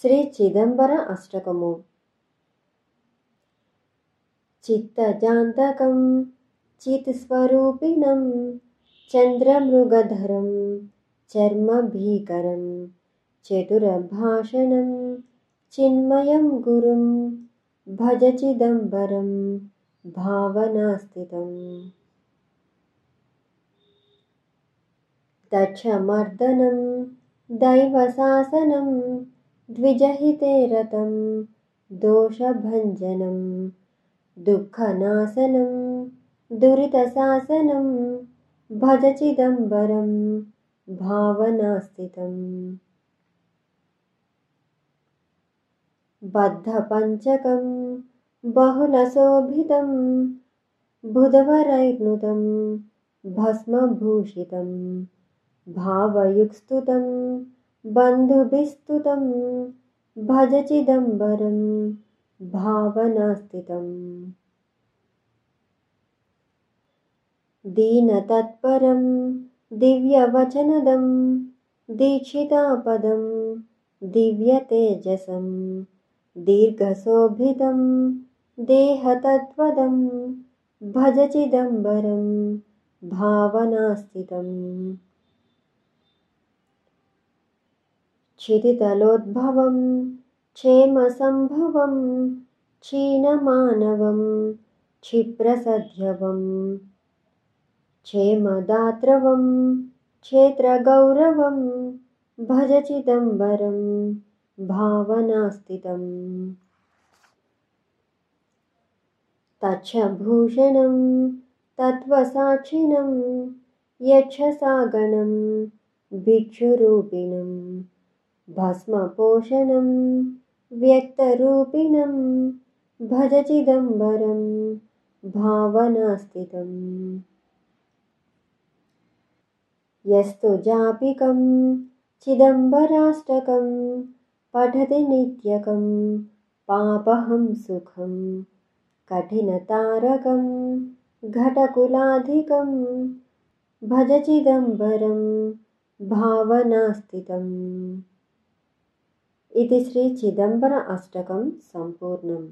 श्रीचिदम्बर अष्टकमु चित्तजान्तकं चित्स्वरूपिणं चन्द्रमृगधरं चर्मभीकरं चतुरभाषणं चिन्मयं गुरुं भज चिदम्बरं भावनास्थितम् दक्षमर्दनं दैवशासनं द्विजहिते रतं दोषभञ्जनं दुःखनाशनं दुरितशासनं भज चिदम्बरं भावनास्थितम्। बद्धपञ्चकं बहुलशोभितं बुधवरैर्नुतं भस्मभूषितं भावयुक्स्तुतं बन्धुभिस्तुतं भज चिदम्बरं भावनास्थितम् दीनतत्परं दिव्यवचनदं दीक्षितापदं दिव्यतेजसं दीर्घशोभितं देहतत्त्वदं भज चिदम्बरं भावनास्थितम् क्षितितलोद्भवं क्षेमसम्भवं क्षीणमानवं क्षिप्रसध्यवं क्षेमदात्रवं क्षेत्रगौरवं भज चिदम्बरं भावनास्थितम्। तच्छभूषणं तत्त्वसाक्षिणं यक्षसागणं भिक्षुरूपिणं भस्मपोषणं व्यक्तरूपिणं भज चिदम्बरं भावनास्थितम्। यस्तु जापिकं चिदम्बराष्टकं पठति नित्यकं पापहं सुखं कठिनतारकं घटकुलाधिकं भज चिदम्बरं भावनास्थितम् ఇది శ్రీ చిదంబర అష్టకం సంపూర్ణం.